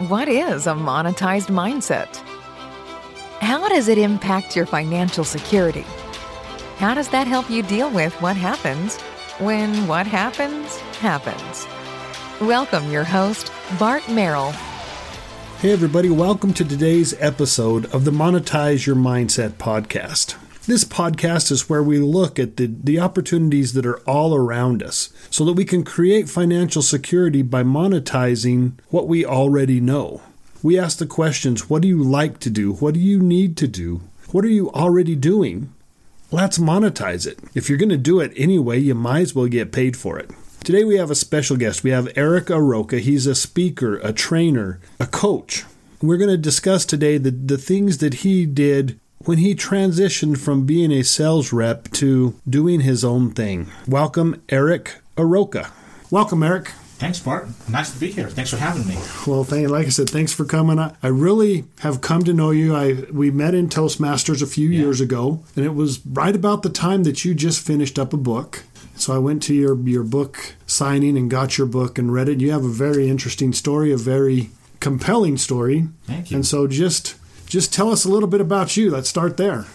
What is a monetized mindset? How does it impact your financial security? How does that help you deal with what happens when what happens happens? Welcome your host, Bart Merrill. Hey, everybody, welcome to today's episode of the Monetize Your Mindset podcast. This podcast is where we look at the, the opportunities that are all around us so that we can create financial security by monetizing what we already know. We ask the questions what do you like to do? What do you need to do? What are you already doing? Let's monetize it. If you're going to do it anyway, you might as well get paid for it. Today we have a special guest. We have Eric Aroka. He's a speaker, a trainer, a coach. We're going to discuss today the, the things that he did when he transitioned from being a sales rep to doing his own thing. Welcome, Eric Aroka. Welcome, Eric. Thanks, Bart. Nice to be here. Thanks for having me. Well, thank like I said, thanks for coming. I, I really have come to know you. I we met in Toastmasters a few yeah. years ago, and it was right about the time that you just finished up a book. So I went to your your book signing and got your book and read it. You have a very interesting story, a very compelling story. Thank you. And so just just tell us a little bit about you. Let's start there.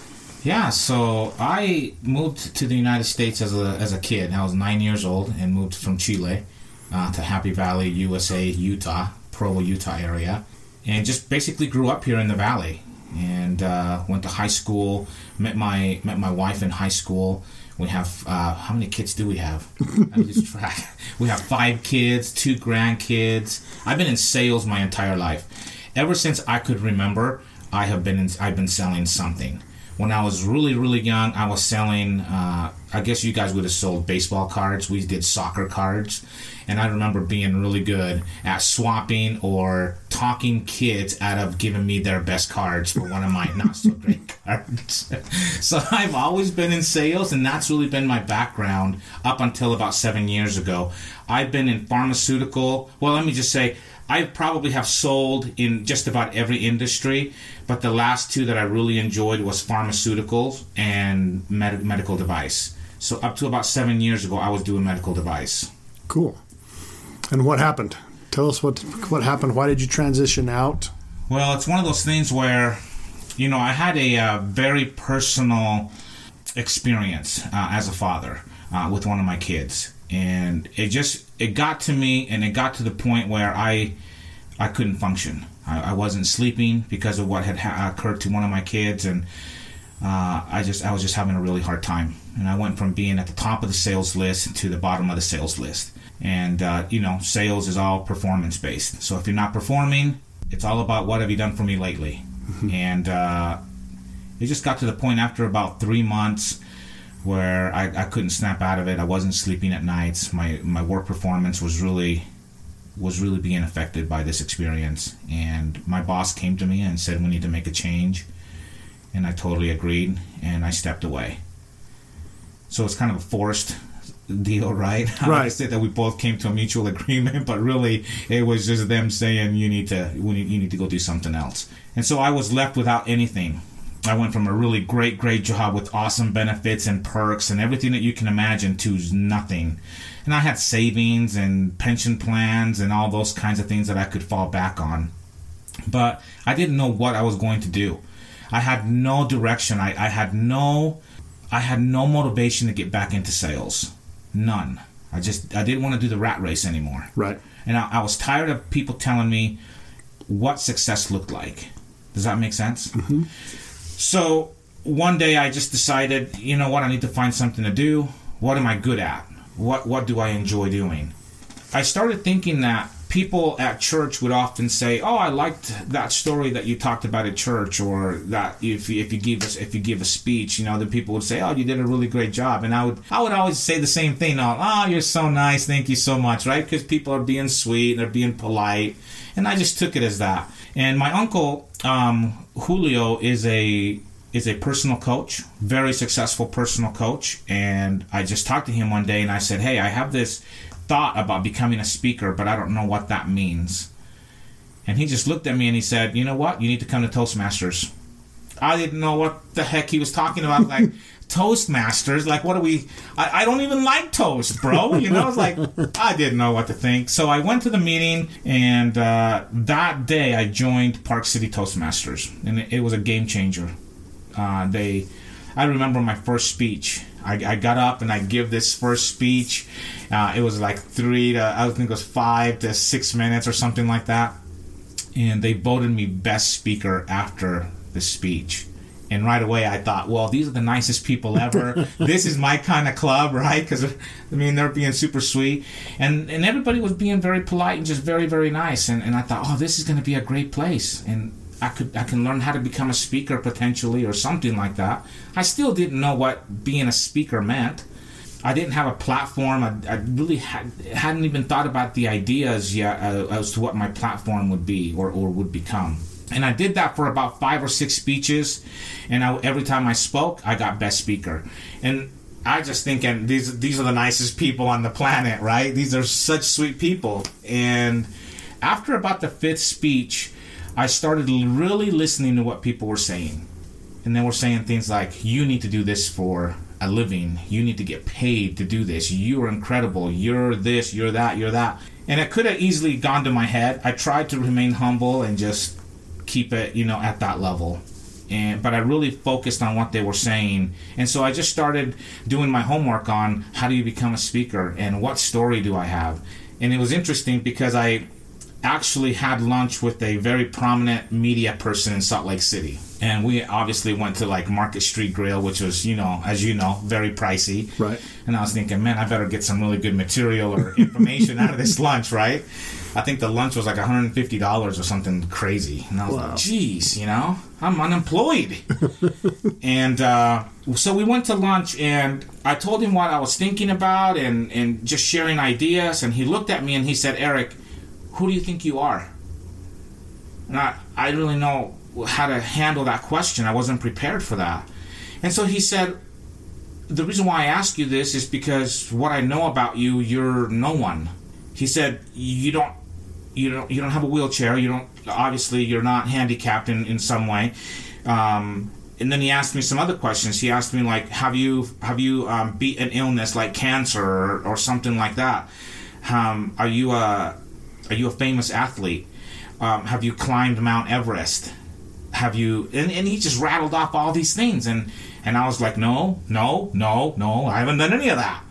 Yeah, so I moved to the United States as a as a kid. I was nine years old and moved from Chile uh, to Happy Valley, USA, Utah, Provo, Utah area, and just basically grew up here in the valley. And uh, went to high school. Met my met my wife in high school. We have uh, how many kids do we have? I lose track. We have five kids, two grandkids. I've been in sales my entire life. Ever since I could remember, I have been in, I've been selling something. When I was really really young, I was selling. Uh, I guess you guys would have sold baseball cards. We did soccer cards, and I remember being really good at swapping or talking kids out of giving me their best cards for one of my not so great cards. so I've always been in sales, and that's really been my background up until about seven years ago. I've been in pharmaceutical. Well, let me just say I probably have sold in just about every industry, but the last two that I really enjoyed was pharmaceuticals and med- medical device. So up to about seven years ago, I was doing medical device. Cool. And what happened? Tell us what what happened. Why did you transition out? Well, it's one of those things where, you know, I had a uh, very personal experience uh, as a father uh, with one of my kids, and it just it got to me and it got to the point where i i couldn't function. I, I wasn't sleeping because of what had ha- occurred to one of my kids and uh, i just i was just having a really hard time. And i went from being at the top of the sales list to the bottom of the sales list. And uh, you know sales is all performance based so if you're not performing it's all about what have you done for me lately. Mm-hmm. and uh, it just got to the point after about three months where I, I couldn't snap out of it. I wasn't sleeping at nights. My my work performance was really was really being affected by this experience. And my boss came to me and said we need to make a change, and I totally agreed and I stepped away. So it's kind of a forced deal, right? Right. I said that we both came to a mutual agreement, but really it was just them saying you need to we need, you need to go do something else. And so I was left without anything I went from a really great, great job with awesome benefits and perks and everything that you can imagine to nothing. And I had savings and pension plans and all those kinds of things that I could fall back on. But I didn't know what I was going to do. I had no direction. I, I had no I had no motivation to get back into sales. None. I just I didn't want to do the rat race anymore. Right. And I, I was tired of people telling me what success looked like. Does that make sense? Mm-hmm. So one day I just decided, you know what, I need to find something to do. What am I good at? What what do I enjoy doing? I started thinking that people at church would often say, "Oh, I liked that story that you talked about at church," or that if if you give us if you give a speech, you know, then people would say, "Oh, you did a really great job," and I would I would always say the same thing. Oh, oh you're so nice, thank you so much, right? Because people are being sweet and they're being polite, and I just took it as that. And my uncle um, Julio is a is a personal coach, very successful personal coach, and I just talked to him one day and I said, "Hey, I have this thought about becoming a speaker, but I don't know what that means." And he just looked at me and he said, "You know what? You need to come to Toastmasters." I didn't know what the heck he was talking about. Like Toastmasters, like what do we? I, I don't even like toast, bro. You know, it's like I didn't know what to think. So I went to the meeting, and uh, that day I joined Park City Toastmasters, and it, it was a game changer. Uh, they, I remember my first speech. I, I, got up and I give this first speech. Uh, it was like three to I think it was five to six minutes or something like that, and they voted me best speaker after the speech. And right away, I thought, well, these are the nicest people ever. this is my kind of club, right? Because I mean, they're being super sweet, and and everybody was being very polite and just very very nice. And, and I thought, oh, this is going to be a great place, and I could I can learn how to become a speaker potentially or something like that. I still didn't know what being a speaker meant. I didn't have a platform. I, I really had, hadn't even thought about the ideas yet uh, as to what my platform would be or, or would become. And I did that for about five or six speeches. And I, every time I spoke, I got best speaker. And I just thinking these these are the nicest people on the planet, right? These are such sweet people. And after about the fifth speech, I started really listening to what people were saying. And they were saying things like, "You need to do this for a living. You need to get paid to do this. You're incredible. You're this. You're that. You're that." And it could have easily gone to my head. I tried to remain humble and just keep it, you know, at that level. And, but I really focused on what they were saying. And so I just started doing my homework on how do you become a speaker and what story do I have. And it was interesting because I actually had lunch with a very prominent media person in Salt Lake City. And we obviously went to like Market Street Grill, which was, you know, as you know, very pricey. Right. And I was thinking, man, I better get some really good material or information out of this lunch, right? I think the lunch was like $150 or something crazy. And I was wow. like, geez, you know, I'm unemployed. and uh, so we went to lunch and I told him what I was thinking about and, and just sharing ideas. And he looked at me and he said, Eric, who do you think you are? And I, I didn't really know how to handle that question. I wasn't prepared for that. And so he said, the reason why I ask you this is because what I know about you, you're no one. He said, you don't you don't you don't have a wheelchair. You don't obviously you're not handicapped in in some way. Um, and then he asked me some other questions. He asked me like, have you have you um, beat an illness like cancer or, or something like that? Um, are you a are you a famous athlete? Um, have you climbed Mount Everest? Have you? And, and he just rattled off all these things, and and I was like, no, no, no, no, I haven't done any of that.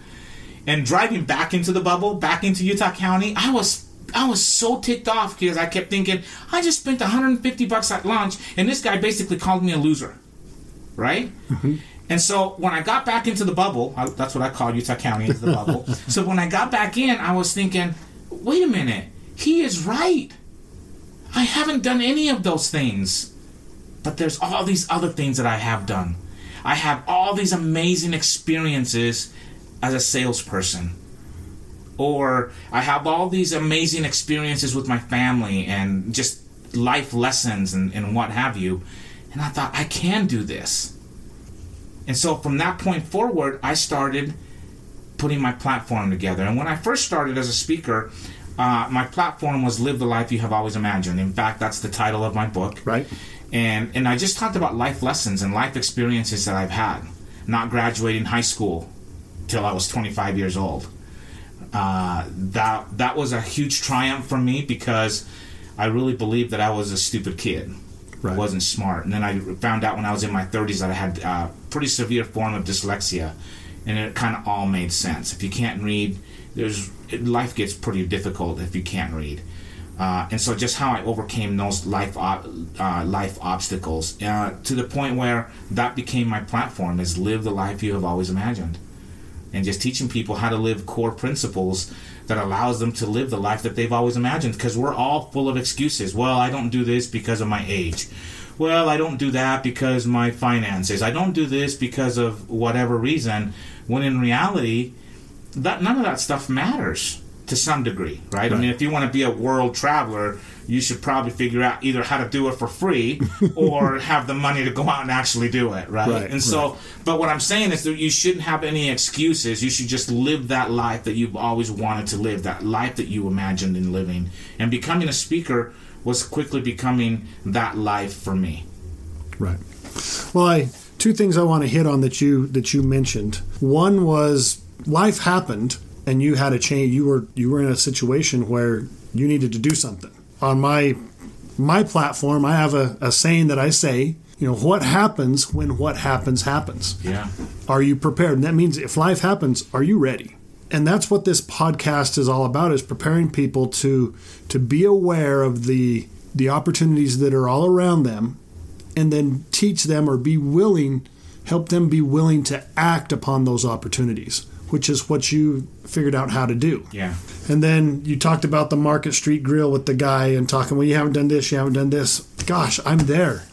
And driving back into the bubble, back into Utah County, I was I was so ticked off because I kept thinking, I just spent 150 bucks at lunch, and this guy basically called me a loser, right? Mm-hmm. And so when I got back into the bubble, I, that's what I call Utah County into the bubble. so when I got back in, I was thinking, wait a minute, he is right. I haven't done any of those things, but there's all these other things that I have done. I have all these amazing experiences as a salesperson or I have all these amazing experiences with my family and just life lessons and, and what have you. And I thought, I can do this. And so from that point forward, I started putting my platform together. And when I first started as a speaker, uh, my platform was Live the Life You Have Always Imagined. In fact, that's the title of my book. Right. And, and I just talked about life lessons and life experiences that I've had, not graduating high school till I was 25 years old uh, that that was a huge triumph for me because I really believed that I was a stupid kid. Right. I wasn't smart, and then I found out when I was in my 30s that I had a pretty severe form of dyslexia, and it kind of all made sense. If you can't read, there's life gets pretty difficult if you can't read. Uh, and so just how I overcame those life uh, life obstacles uh, to the point where that became my platform is live the life you have always imagined and just teaching people how to live core principles that allows them to live the life that they've always imagined because we're all full of excuses. Well i don't do this because of my age. Well i don't do that because my finances. I don't do this because of whatever reason when in reality that none of that stuff matters to some degree right, right. i mean if you want to be a world traveler you should probably figure out either how to do it for free or have the money to go out and actually do it, right? right and so, right. but what I'm saying is that you shouldn't have any excuses. You should just live that life that you've always wanted to live, that life that you imagined in living. And becoming a speaker was quickly becoming that life for me. Right. Well, I two things I want to hit on that you that you mentioned. One was life happened and you had a change. You were you were in a situation where you needed to do something. On my my platform, I have a, a saying that I say. You know what happens when what happens happens. Yeah. Are you prepared? And that means if life happens, are you ready? And that's what this podcast is all about: is preparing people to to be aware of the the opportunities that are all around them, and then teach them or be willing, help them be willing to act upon those opportunities, which is what you figured out how to do. Yeah. And then you talked about the Market Street Grill with the guy and talking, well, you haven't done this, you haven't done this. Gosh, I'm there.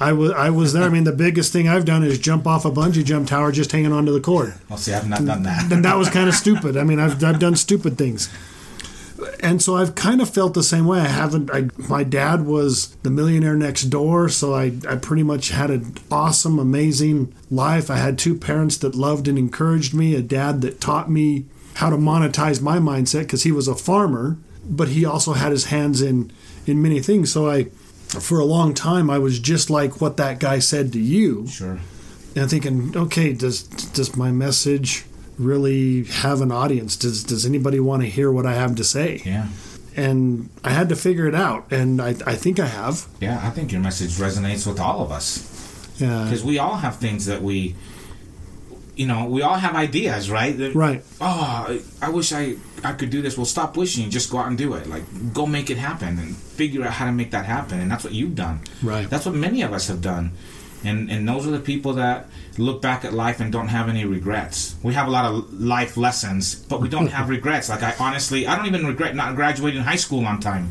I was I was there. I mean, the biggest thing I've done is jump off a bungee jump tower just hanging onto the cord. Well, see, I've not done that. And that was kind of stupid. I mean, I've, I've done stupid things. And so I've kind of felt the same way. I haven't. I, my dad was the millionaire next door, so I, I pretty much had an awesome, amazing life. I had two parents that loved and encouraged me, a dad that taught me how to monetize my mindset because he was a farmer, but he also had his hands in in many things. So I, for a long time, I was just like what that guy said to you, Sure. and thinking, okay, does does my message really have an audience? Does does anybody want to hear what I have to say? Yeah. And I had to figure it out, and I I think I have. Yeah, I think your message resonates with all of us. Yeah. because we all have things that we you know we all have ideas right That- Right. oh I- i wish i i could do this well stop wishing just go out and do it like go make it happen and figure out how to make that happen and that's what you've done Right. that's what many of us have done and and those are the people that look back at life and don't have any regrets we have a lot of life lessons but we don't have regrets like i honestly i don't even regret not graduating high school on time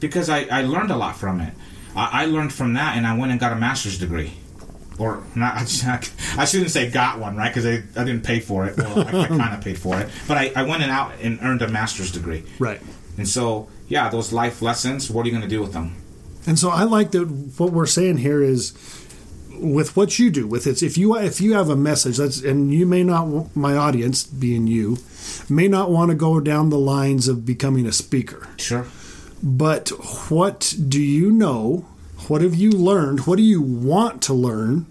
because i i learned a lot from it i, I learned from that and i went and got a master's degree or not, I shouldn't say got one, right? Because I, I didn't pay for it. Well, I, I kind of paid for it, but I, I went and out and earned a master's degree. Right. And so, yeah, those life lessons. What are you going to do with them? And so I like that what we're saying here is with what you do with it. If you if you have a message that's and you may not my audience being you may not want to go down the lines of becoming a speaker. Sure. But what do you know? What have you learned? What do you want to learn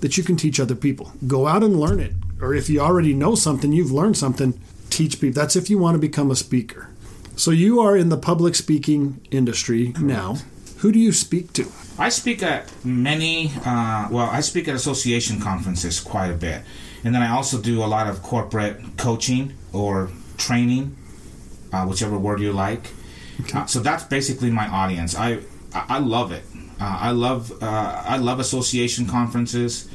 that you can teach other people? Go out and learn it. Or if you already know something, you've learned something, teach people. That's if you want to become a speaker. So you are in the public speaking industry now. Who do you speak to? I speak at many, uh, well, I speak at association conferences quite a bit. And then I also do a lot of corporate coaching or training, uh, whichever word you like. Uh, so that's basically my audience. I, I I love it. Uh, I love uh, I love association conferences.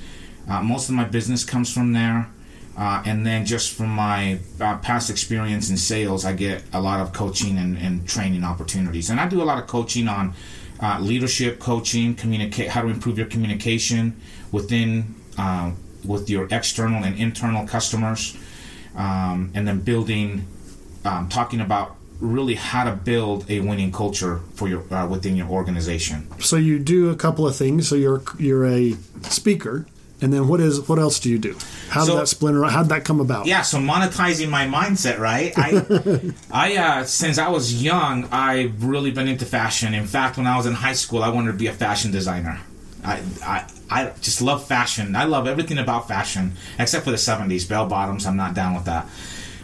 Uh, most of my business comes from there. Uh, and then just from my uh, past experience in sales, I get a lot of coaching and, and training opportunities. And I do a lot of coaching on uh, leadership coaching, communicate how to improve your communication within uh, with your external and internal customers, um, and then building, um, talking about really how to build a winning culture for your uh, within your organization. So you do a couple of things. So you're you're a speaker, and then what is what else do you do? How So- did that splinter? How did that come about? Yeah, so monetizing my mindset, right? I, I uh, since I was young, I've really been into fashion. In fact, when I was in high school, I wanted to be a fashion designer. I, I, I just love fashion. I love everything about fashion, except for the '70s bell bottoms. I'm not down with that.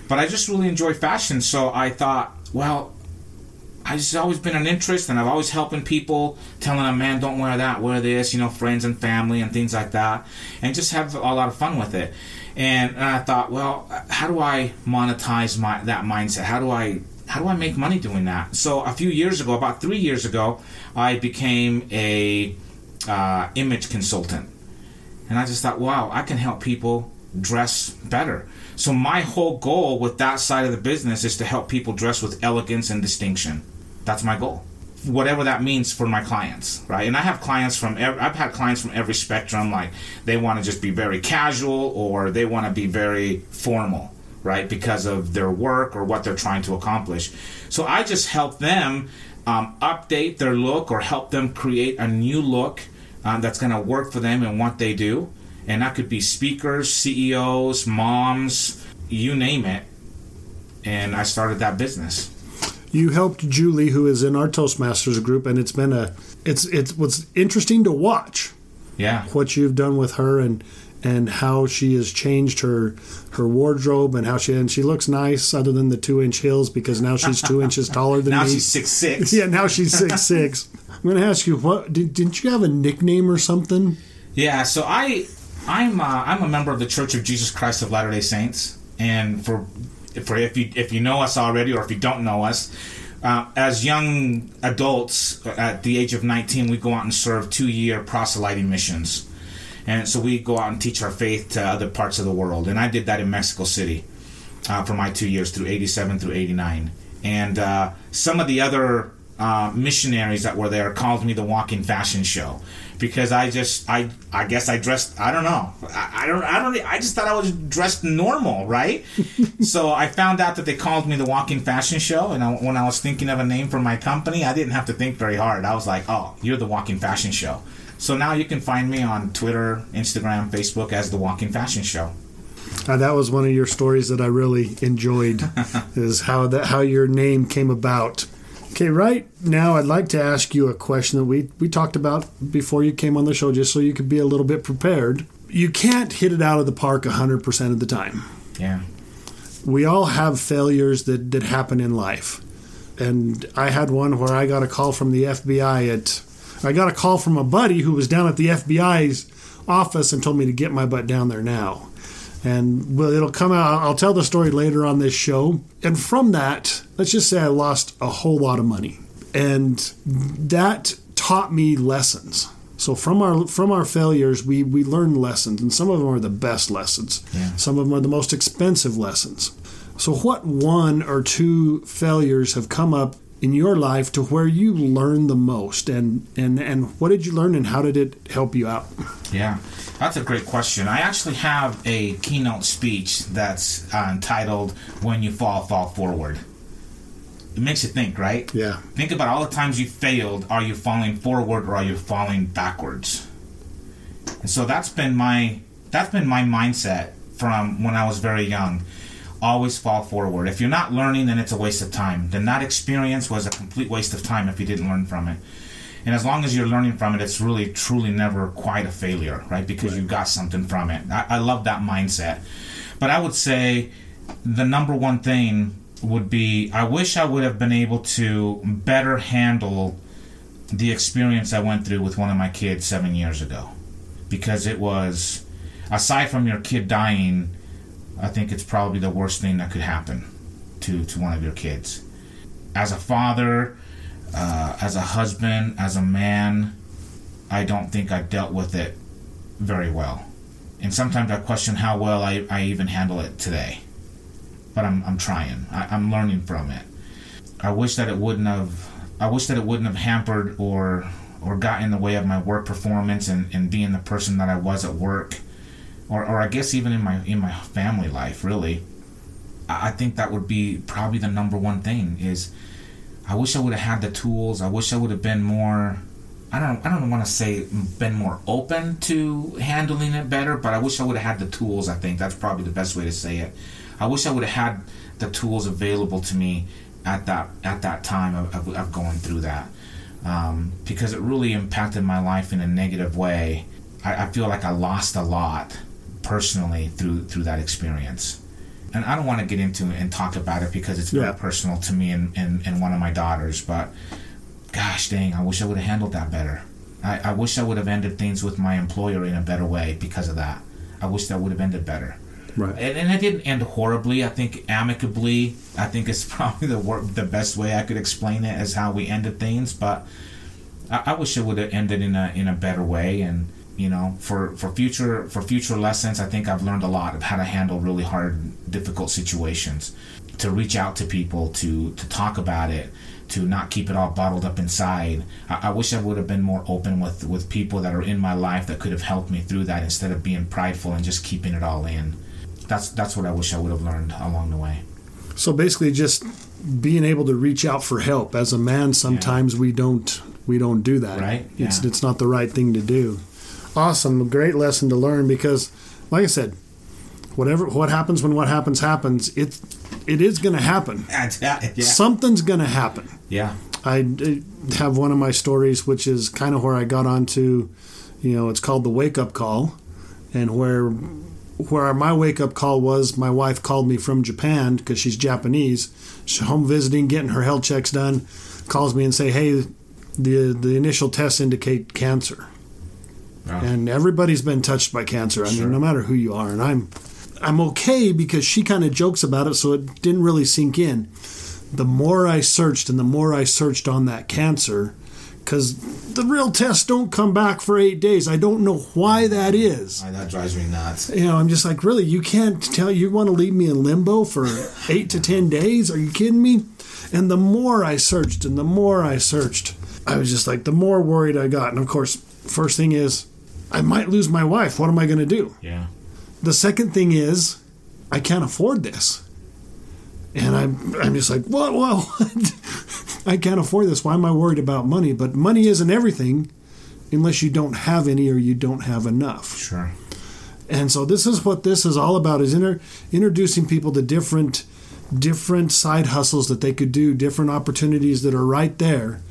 But I just really enjoy fashion, so I thought, well, I just always been an interest, and I've always helping people, telling them, man, don't wear that, wear this, you know, friends and family and things like that, and just have a lot of fun with it. And, and I thought, well, how do I monetize my that mindset? How do I how do I make money doing that? So a few years ago, about three years ago, I became a uh, image consultant, and I just thought, wow, I can help people dress better. So my whole goal with that side of the business is to help people dress with elegance and distinction. That's my goal. Whatever that means for my clients, right? And I have clients from ev- I've had clients from every spectrum like they want to just be very casual or they want to be very formal, right? Because of their work or what they're trying to accomplish. So I just help them um, update their look or help them create a new look um, that's going to work for them and what they do. And that could be speakers, CEOs, moms, you name it. And I started that business. You helped Julie, who is in our Toastmasters group, and it's been a it's it's what's interesting to watch Yeah. what you've done with her and and how she has changed her her wardrobe and how she and she looks nice other than the two inch heels because now she's two inches taller than Now me. she's six six. yeah, now she's six six. I'm going to ask you what did, didn't you have a nickname or something? Yeah, so I, I'm, uh, I'm a member of the Church of Jesus Christ of Latter Day Saints, and for, for if you if you know us already or if you don't know us, uh, as young adults at the age of 19, we go out and serve two-year proselyting missions, and so we go out and teach our faith to other parts of the world, and I did that in Mexico City uh, for my two years through 87 through 89, and uh, some of the other uh, missionaries that were there called me the walking fashion show because I just I I guess I dressed I don't know. I, I don't I don't I just thought I was dressed normal right? So I found out that they called me the walking fashion show and I, when I was thinking of a name for my company I didn't have to think very hard. I was like oh you're the walking fashion show. So now you can find me on Twitter Instagram Facebook as the walking fashion show. Uh, that was one of your stories that I really enjoyed, is how that how your name came about. Okay, right now I'd like to ask you a question that we we talked about before you came on the show, just so you could be a little bit prepared. You can't hit it out of the park hundred percent of the time. yeah We all have failures that that happen in life, and I had one where I got a call from the FBI at. I got a call from a buddy who was down at the FBI's office and told me to get my butt down there now and well, it'll come out. I'll tell the story later on this show. And from that, let's just say I lost a whole lot of money, and that taught me lessons. So from our from our failures, we we learn lessons, and some of them are the best lessons. Yeah. Some of them are the most expensive lessons. So, what one or two failures have come up in your life to where you learned the most, and and and what did you learn, and how did it help you out? Yeah, that's a great question. I actually have a keynote speech that's uh, entitled "When You Fall, Fall Forward." It makes you think, right? Yeah. Think about all the times you failed. Are you falling forward or are you falling backwards? And so that's been my that's been my mindset from when I was very young. Always fall forward. If you're not learning, then it's a waste of time. Then that experience was a complete waste of time if you didn't learn from it. And as long as you're learning from it, it's really, truly never quite a failure, right? Because you got something from it. I, I love that mindset. But I would say the number one thing would be I wish I would have been able to better handle the experience I went through with one of my kids seven years ago. Because it was, aside from your kid dying, I think it's probably the worst thing that could happen to, to one of your kids. As a father, uh, as a husband, as a man, I don't think I've dealt with it very well. And sometimes I question how well I, I even handle it today. But I'm, I'm trying. I, I'm learning from it. I wish that it wouldn't have I wish that it wouldn't have hampered or or got in the way of my work performance and, and being the person that I was at work. Or, or I guess even in my in my family life, really. I, think that would be probably the number one thing is I wish I would have had the tools. I wish I would have been more. I don't. I don't want to say been more open to handling it better, but I wish I would have had the tools. I think that's probably the best way to say it. I wish I would have had the tools available to me at that at that time of, of, of going through that, um, because it really impacted my life in a negative way. I, I feel like I lost a lot personally through through that experience and I don't want to get into it and talk about it because it's very Yeah. personal to me and, and, and one of my daughters. But gosh dang, I wish I would have handled that better. I, I wish I would have ended things with my employer in a better way because of that. I wish that would have ended better. Right. And, and it didn't end horribly. I think amicably. I think it's probably the wor- the best way I could explain it as how we ended things. But I, I wish it would have ended in a in a better way. And you know, for, for future for future lessons, I think I've learned a lot of how to handle really hard, difficult situations. To reach out to people, to to talk about it, to not keep it all bottled up inside. I, I wish I would have been more open with with people that are in my life that could have helped me through that instead of being prideful and just keeping it all in. That's that's what I wish I would have learned along the way. So basically, just being able to reach out for help. As a man, sometimes we don't we don't do that. Right, It's yeah. it's not the right thing to do. Awesome, great lesson to learn because, like I said, whatever what happens when what happens happens, it it is going to happen. yeah. Something's going to happen. yeah. I have one of my stories, which is kind of where I got onto You know, it's called the wake up call, and where where my wake up call was, my wife called me from Japan because she's Japanese. She's home visiting, getting her health checks done. Calls me and say, "Hey, the the initial tests indicate cancer." Wow. and everybody's been touched by cancer. I Sure. mean, no matter who you are, and I'm I'm okay because she kind of jokes about it, so it didn't really sink in. The more I searched, and the more I searched on that cancer, because the real tests don't come back for eight days. I don't know why that is. Why, that drives me nuts. You know, I'm just like, really, you can't tell you want to leave me in limbo for eight to ten days? Are you kidding me? And the more I searched, and the more I searched, I was just like, the more worried I got. And of course, first thing is, I might lose my wife. What am I going to do? Yeah. The second thing is, I can't afford this. And I'm, I'm just like, what? Whoa, what? I can't afford this. Why am I worried about money? But money isn't everything unless you don't have any or you don't have enough. Sure. And so this is what this is all about: is inter- introducing people to different, different side hustles that they could do, different opportunities that are right there,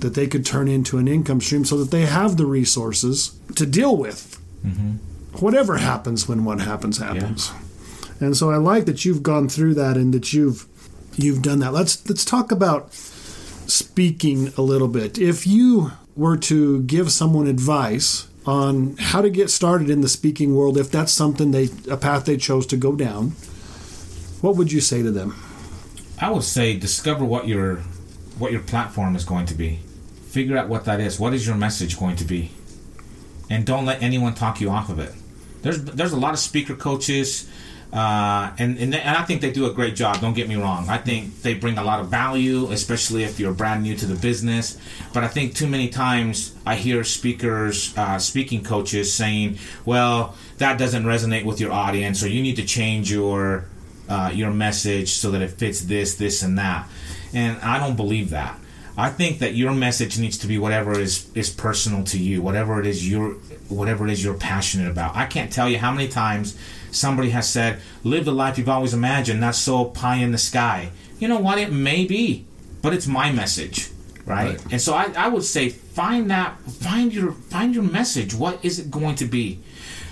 that they could turn into an income stream, so that they have the resources to deal with mm-hmm. whatever happens when what happens happens. And so I like that you've gone through that and that you've you've done that. Let's let's talk about speaking a little bit. If you were to give someone advice on how to get started in the speaking world, if that's something they a path they chose to go down, what would you say to them? I would say discover what your what your platform is going to be. Figure out what that is. What is your message going to be? And don't let anyone talk you off of it. There's there's a lot of speaker coaches, uh, and and, they, and I think they do a great job. Don't get me wrong. I think they bring a lot of value, especially if you're brand new to the business. But I think too many times I hear speakers, uh, speaking coaches saying, "Well, that doesn't resonate with your audience, or you need to change your uh, your message so that it fits this, this, and that." And I don't believe that. I think that your message needs to be whatever is is personal to you, whatever it is you're whatever it is you're passionate about. I can't tell you how many times somebody has said, "Live the life you've always imagined, not so pie in the sky." You know what? It may be, but it's my message, right? Right. And so I, I would say find that find your find your message. What is it going to be?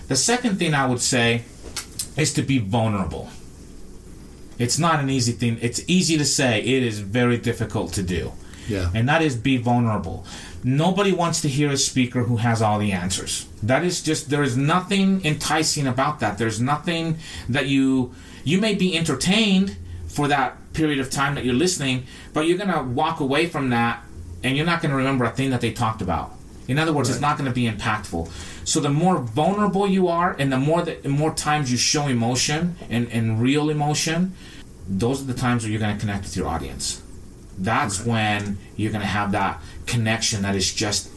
The second thing I would say is to be vulnerable. It's not an easy thing. It's easy to say. It is very difficult to do. Yeah. And that is be vulnerable. Nobody wants to hear a speaker who has all the answers. That is just there is nothing enticing about that. There's nothing that you you may be entertained for that period of time that you're listening, but you're going to walk away from that and you're not going to remember a thing that they talked about. In other words, it's not going to be impactful. So the more vulnerable you are, and the more that the more times you show emotion and, and real emotion, those are the times where you're going to connect with your audience. That's when you're going to have that connection that is just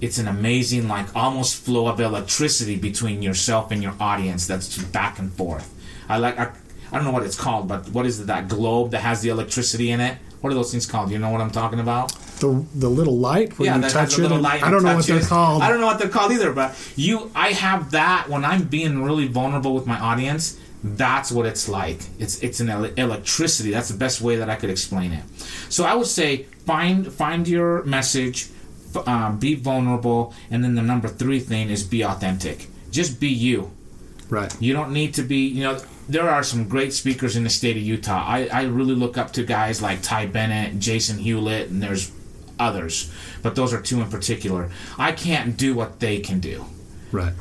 it's an amazing like almost flow of electricity between yourself and your audience that's just back and forth. I like I, I don't know what it's called, but what is it that globe that has the electricity in it? What are those things called? You know what I'm talking about? The the little light where you that touch it. little and- light I don't know what they're called. I don't know what they're called either, but you I have that when I'm being really vulnerable with my audience. That's what it's like. It's it's an ele- electricity. That's the best way that I could explain it. So I would say find find your message, f- um, be vulnerable, and then the number three thing is be authentic. Just be you. Right. You don't need to be, you know, there are some great speakers in the state of Utah. I, I really look up to guys like Ty Bennett, Jason Hewlett, and there's others, but those are two in particular. I can't do what they can do. Right.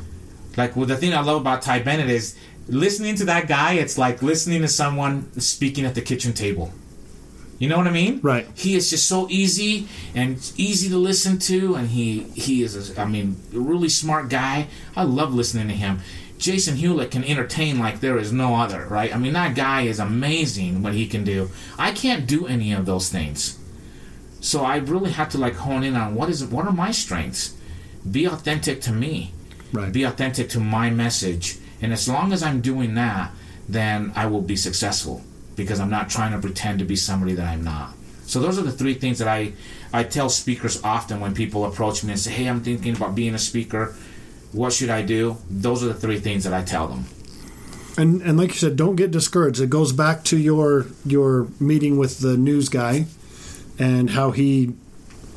Like, well, the thing I love about Ty Bennett is listening to that guy, it's like listening to someone speaking at the kitchen table. You know what I mean? Right. He is just so easy and easy to listen to, and he he is, a, I mean, a really smart guy. I love listening to him. Jason Hewlett can entertain like there is no other, right? I mean, that guy is amazing what he can do. I can't do any of those things, so I really have to like hone in on what is what are my strengths. Be authentic to me Right. be authentic to my message and as long as i'm doing that then i will be successful because i'm not trying to pretend to be somebody that i'm not so those are the three things that i i tell speakers often when people approach me and say hey i'm thinking about being a speaker what should i do those are the three things that i tell them And and like you said, don't get discouraged. It goes back to your your meeting with the news guy, and how he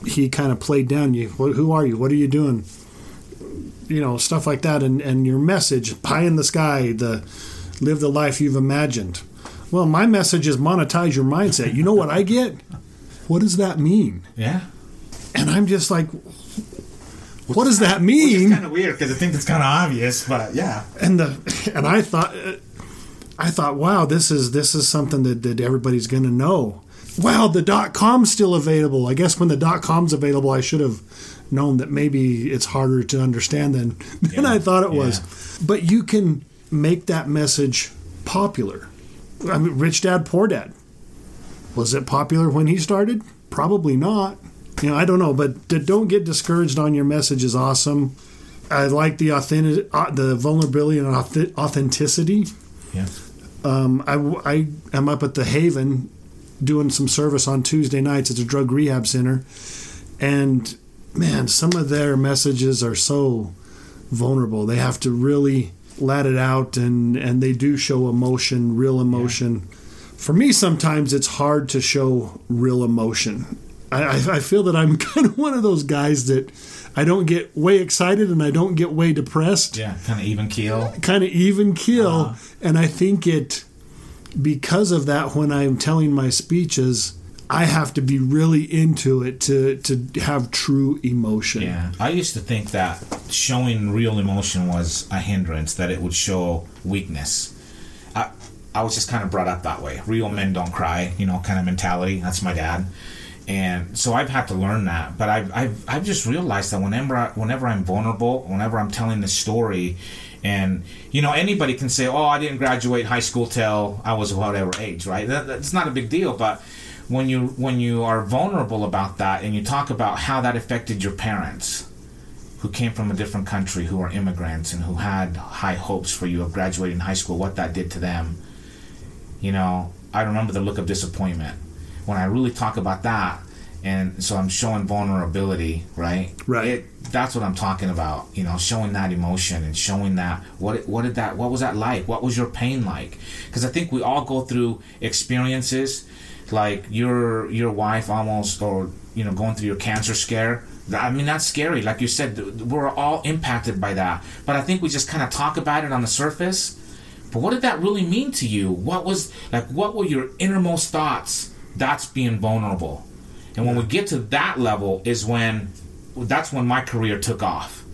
he kind of played down you. Who are you? What are you doing? You know stuff like that, and and your message pie in the sky, the live the life you've imagined. Well, my message is monetize your mindset. You know what I get? What does that mean? Yeah. And I'm just like, what does that mean? kind of weird because I think it's kind of obvious, but uh, yeah. and the and I thought I thought wow this is this is something that, that everybody's going to know. Wow, the dot com's still available. I guess when the dot com's available, I should have known that maybe it's harder to understand than than Yeah, I thought it yeah. was. But you can make that message popular. I mean, Rich Dad Poor Dad. Was it popular when he started? Probably not. You know, I don't know, but don't get discouraged on your message is awesome. I like the authentic, uh, the vulnerability and authenticity. Yeah. Um, I, I am up at the Haven doing some service on Tuesday nights. It's a drug rehab center, and man, some of their messages are so vulnerable. They have to really let it out, and and they do show emotion, real emotion. For me, sometimes it's hard to show real emotion. I, I, I feel that I'm kind of one of those guys that I don't get way excited and I don't get way depressed Yeah. Kind of even keel. kind of even keel Uh-huh. and i think it because of that when i'm telling my speeches i have to be really into it to to have true emotion Yeah. I used to think that showing real emotion was a hindrance, that it would show weakness. I, I was just kind of brought up that way. Real men don't cry, you know, kind of mentality. That's my dad. And so I've had to learn that, but I've, I've, I've just realized that whenever I, whenever I'm vulnerable, whenever I'm telling the story, and you know anybody can say, "Oh, I didn't graduate high school till I was whatever age," right? That, that's not a big deal, but when you when you are vulnerable about that and you talk about how that affected your parents, who came from a different country, who are immigrants, and who had high hopes for you of graduating high school, what that did to them. You know, I remember the look of disappointment when I really talk about that, and so I'm showing vulnerability, right? Right. It, that's what I'm talking about. You know, showing that emotion and showing that what what did that what was that like? What was your pain like? Because I think we all go through experiences like your your wife almost or you know going through your cancer scare i mean that's scary. Like you said we're all impacted by that. But i think we just kind of talk about it on the surface. But what did that really mean to you? What was like what were your innermost thoughts that's being vulnerable? And when we get to that level is when that's when my career took off.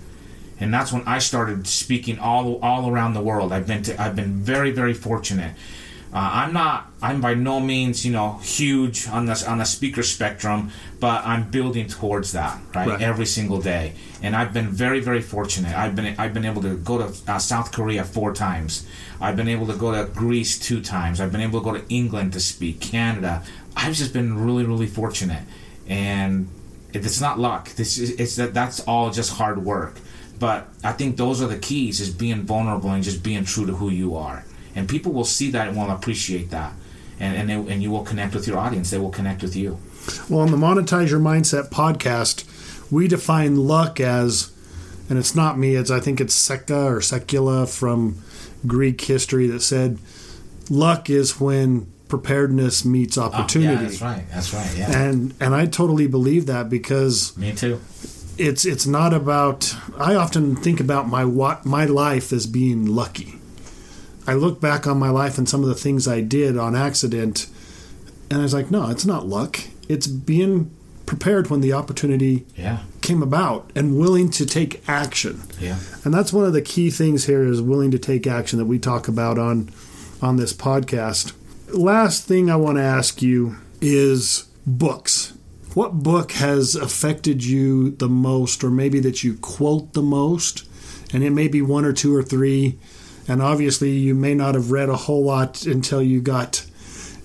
And that's when I started speaking all all around the world. I've been to, I've been very very fortunate. Uh, I'm not I'm by no means you know huge on the on the speaker spectrum, but I'm building towards that right, Right. every single day. And I've been very very fortunate. I've been I've been able to go to uh, South Korea four times. I've been able to go to Greece two times. I've been able to go to England to speak, Canada. I've just been really really fortunate, and it's not luck. This is it's that that's all just hard work. But I think those are the keys: is being vulnerable and just being true to who you are. And people will see that and will appreciate that, and and they, and you will connect with your audience. They will connect with you. well on the monetize your mindset podcast we define luck as and it's not me it's i think it's seca or secula from greek history that said luck is when preparedness meets ah, opportunity Oh, yeah, that's right. That's right. Yeah. and and I totally believe that because Me too. it's it's not about I often think about my my life as being lucky. I look back on my life and some of the things I did on accident and I was like, no, it's not luck. It's being prepared when the opportunity Yeah. came about and willing to take action. Yeah. And that's one of the key things here is willing to take action that we talk about on on this podcast. Last thing I want to ask you is books. What book has affected you the most or maybe that you quote the most? And it may be one or two or three. And obviously you may not have read a whole lot until you got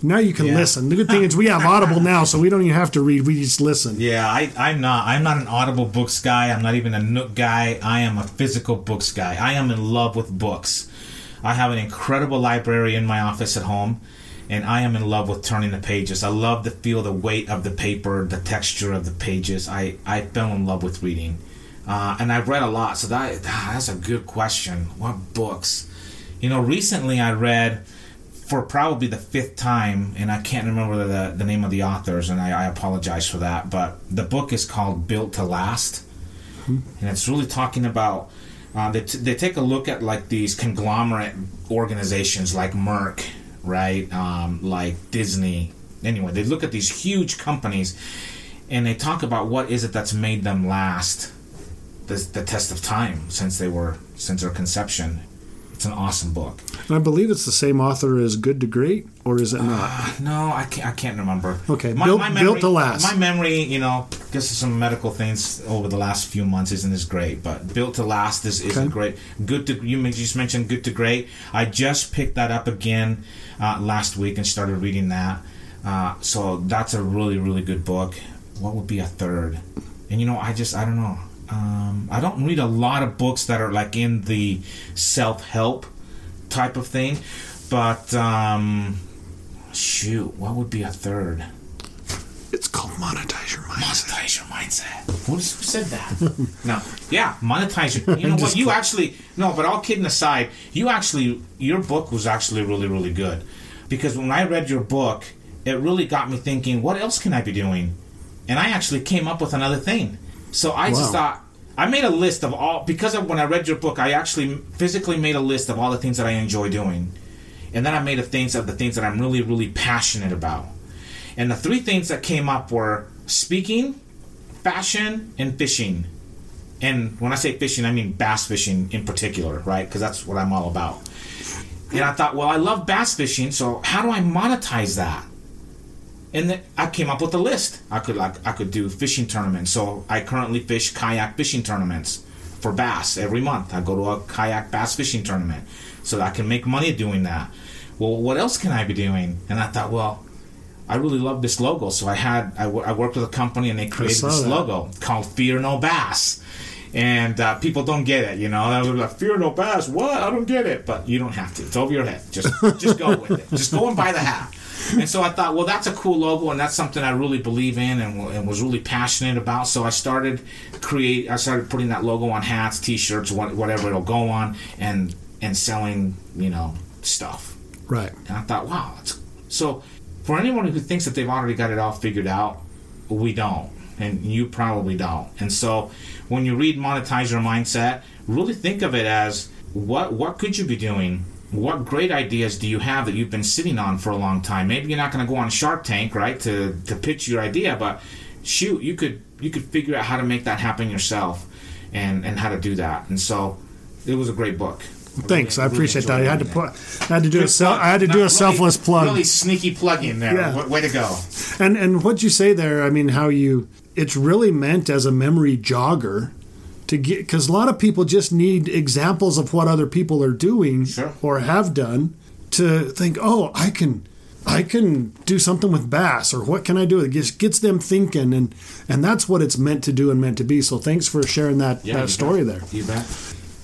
now you can Yeah. listen. The good thing is we have Audible now, so we don't even have to read. We just listen. Yeah, I, I'm not. I'm not an Audible books guy. I'm not even a Nook guy. I am a physical books guy. I am in love with books. I have an incredible library in my office at home, and I am in love with turning the pages. I love to feel the weight of the paper, the texture of the pages. I, I fell in love with reading, uh, and I've read a lot. So that that's a good question. What books? You know, recently I read for probably the fifth time, and I can't remember the, the name of the authors, and I, I apologize for that. But the book is called Built to Last, and it's really talking about uh, they, t- they take a look at like these conglomerate organizations like Merck, right? Um, like Disney. Anyway, they look at these huge companies and they talk about what is it that's made them last the, the test of time since they were since their conception. It's an awesome book. And I believe it's the same author as Good to Great, or is it not? Uh, no, I can't, I can't remember. Okay, built- built to last. My memory, you know, of some medical things over the last few months isn't as great, but Built to Last is, is Okay. great. Good to you just mentioned Good to Great. I just picked that up again uh, last week and started reading that. Uh, so that's a really really good book. What would be a third? And you know, I just I don't know. Um, I don't read a lot of books that are like in the self help type of thing, but um, shoot, what would be a third? It's called Monetize Your Mindset. Monetize your mindset. Who, said that? no. Yeah, monetize your. You know what? You kidding. actually no, but all kidding aside, you actually your book was actually really really good because when I read your book, it really got me thinking, what else can I be doing? And I actually came up with another thing. So I just thought I made a list of all because of when I read your book, I actually physically made a list of all the things that I enjoy doing, and then I made a things of the things that I'm really really passionate about. And the three things that came up were speaking, fashion, and fishing. And when I say fishing, I mean bass fishing in particular, right? Because that's what I'm all about. And I thought, well, I love bass fishing, so how do I monetize that? And then I came up with a list. I could like I could do fishing tournaments. So I currently fish kayak fishing tournaments for bass every month. I go to a kayak bass fishing tournament so that I can make money doing that. Well, what else can I be doing? And I thought, well, I really love this logo. So I had I, worked with a company and they created this that. logo called Fear No Bass. And uh, people don't get it, you know. I was like, "Fear no bass." What? I don't get it. But you don't have to. It's over your head. Just, just go with it. Just go and buy the hat. And so I thought, well, that's a cool logo, and that's something I really believe in and, and was really passionate about. So I started create. I started putting that logo on hats, T-shirts, what, whatever it'll go on, and and selling, you know, stuff. Right. And I thought, wow. That's... So for anyone who thinks that they've already got it all figured out, we don't. And you probably don't. And so when you read Monetize Your Mindset, really think of it as what what could you be doing? What great ideas do you have that you've been sitting on for a long time? Maybe you're not going to go on Shark Tank, right, to, to pitch your idea, but shoot, you could you could figure out how to make that happen yourself and, and how to do that. And so it was a great book. Thanks, I really appreciate that. I had to put, I had to do a Good self, plug. I had to do a really- selfless plug. Really sneaky plug in there. Yeah. Way, way to go. And and what you say there, I mean, how you it's really meant as a memory jogger to get because a lot of people just need examples of what other people are doing Sure. or have done to think, oh, I can. I can do something with bass, or what can I do? It just gets them thinking, and and that's what it's meant to do and meant to be. So thanks for sharing that Yeah, that story bet. there. You bet.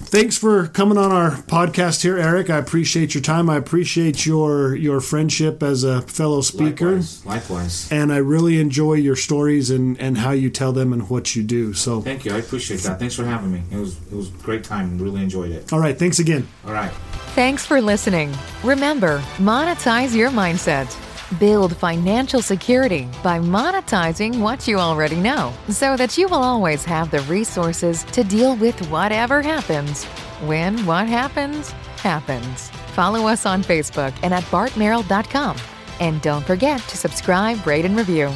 Thanks for coming on our podcast here, Eric. I appreciate your time. I appreciate your your friendship as a fellow speaker. Likewise. Likewise. and I really enjoy your stories and, and how you tell them and what you do. So, Thank you. I appreciate that. Thanks for having me. It was it was a great time. Really enjoyed it. all right, thanks again. All right. Thanks for listening. Remember, monetize your mindset. Build financial security by monetizing what you already know so that you will always have the resources to deal with whatever happens when what happens, happens. Follow us on Facebook and at bartmerrill.com. And don't forget to subscribe, rate, and review.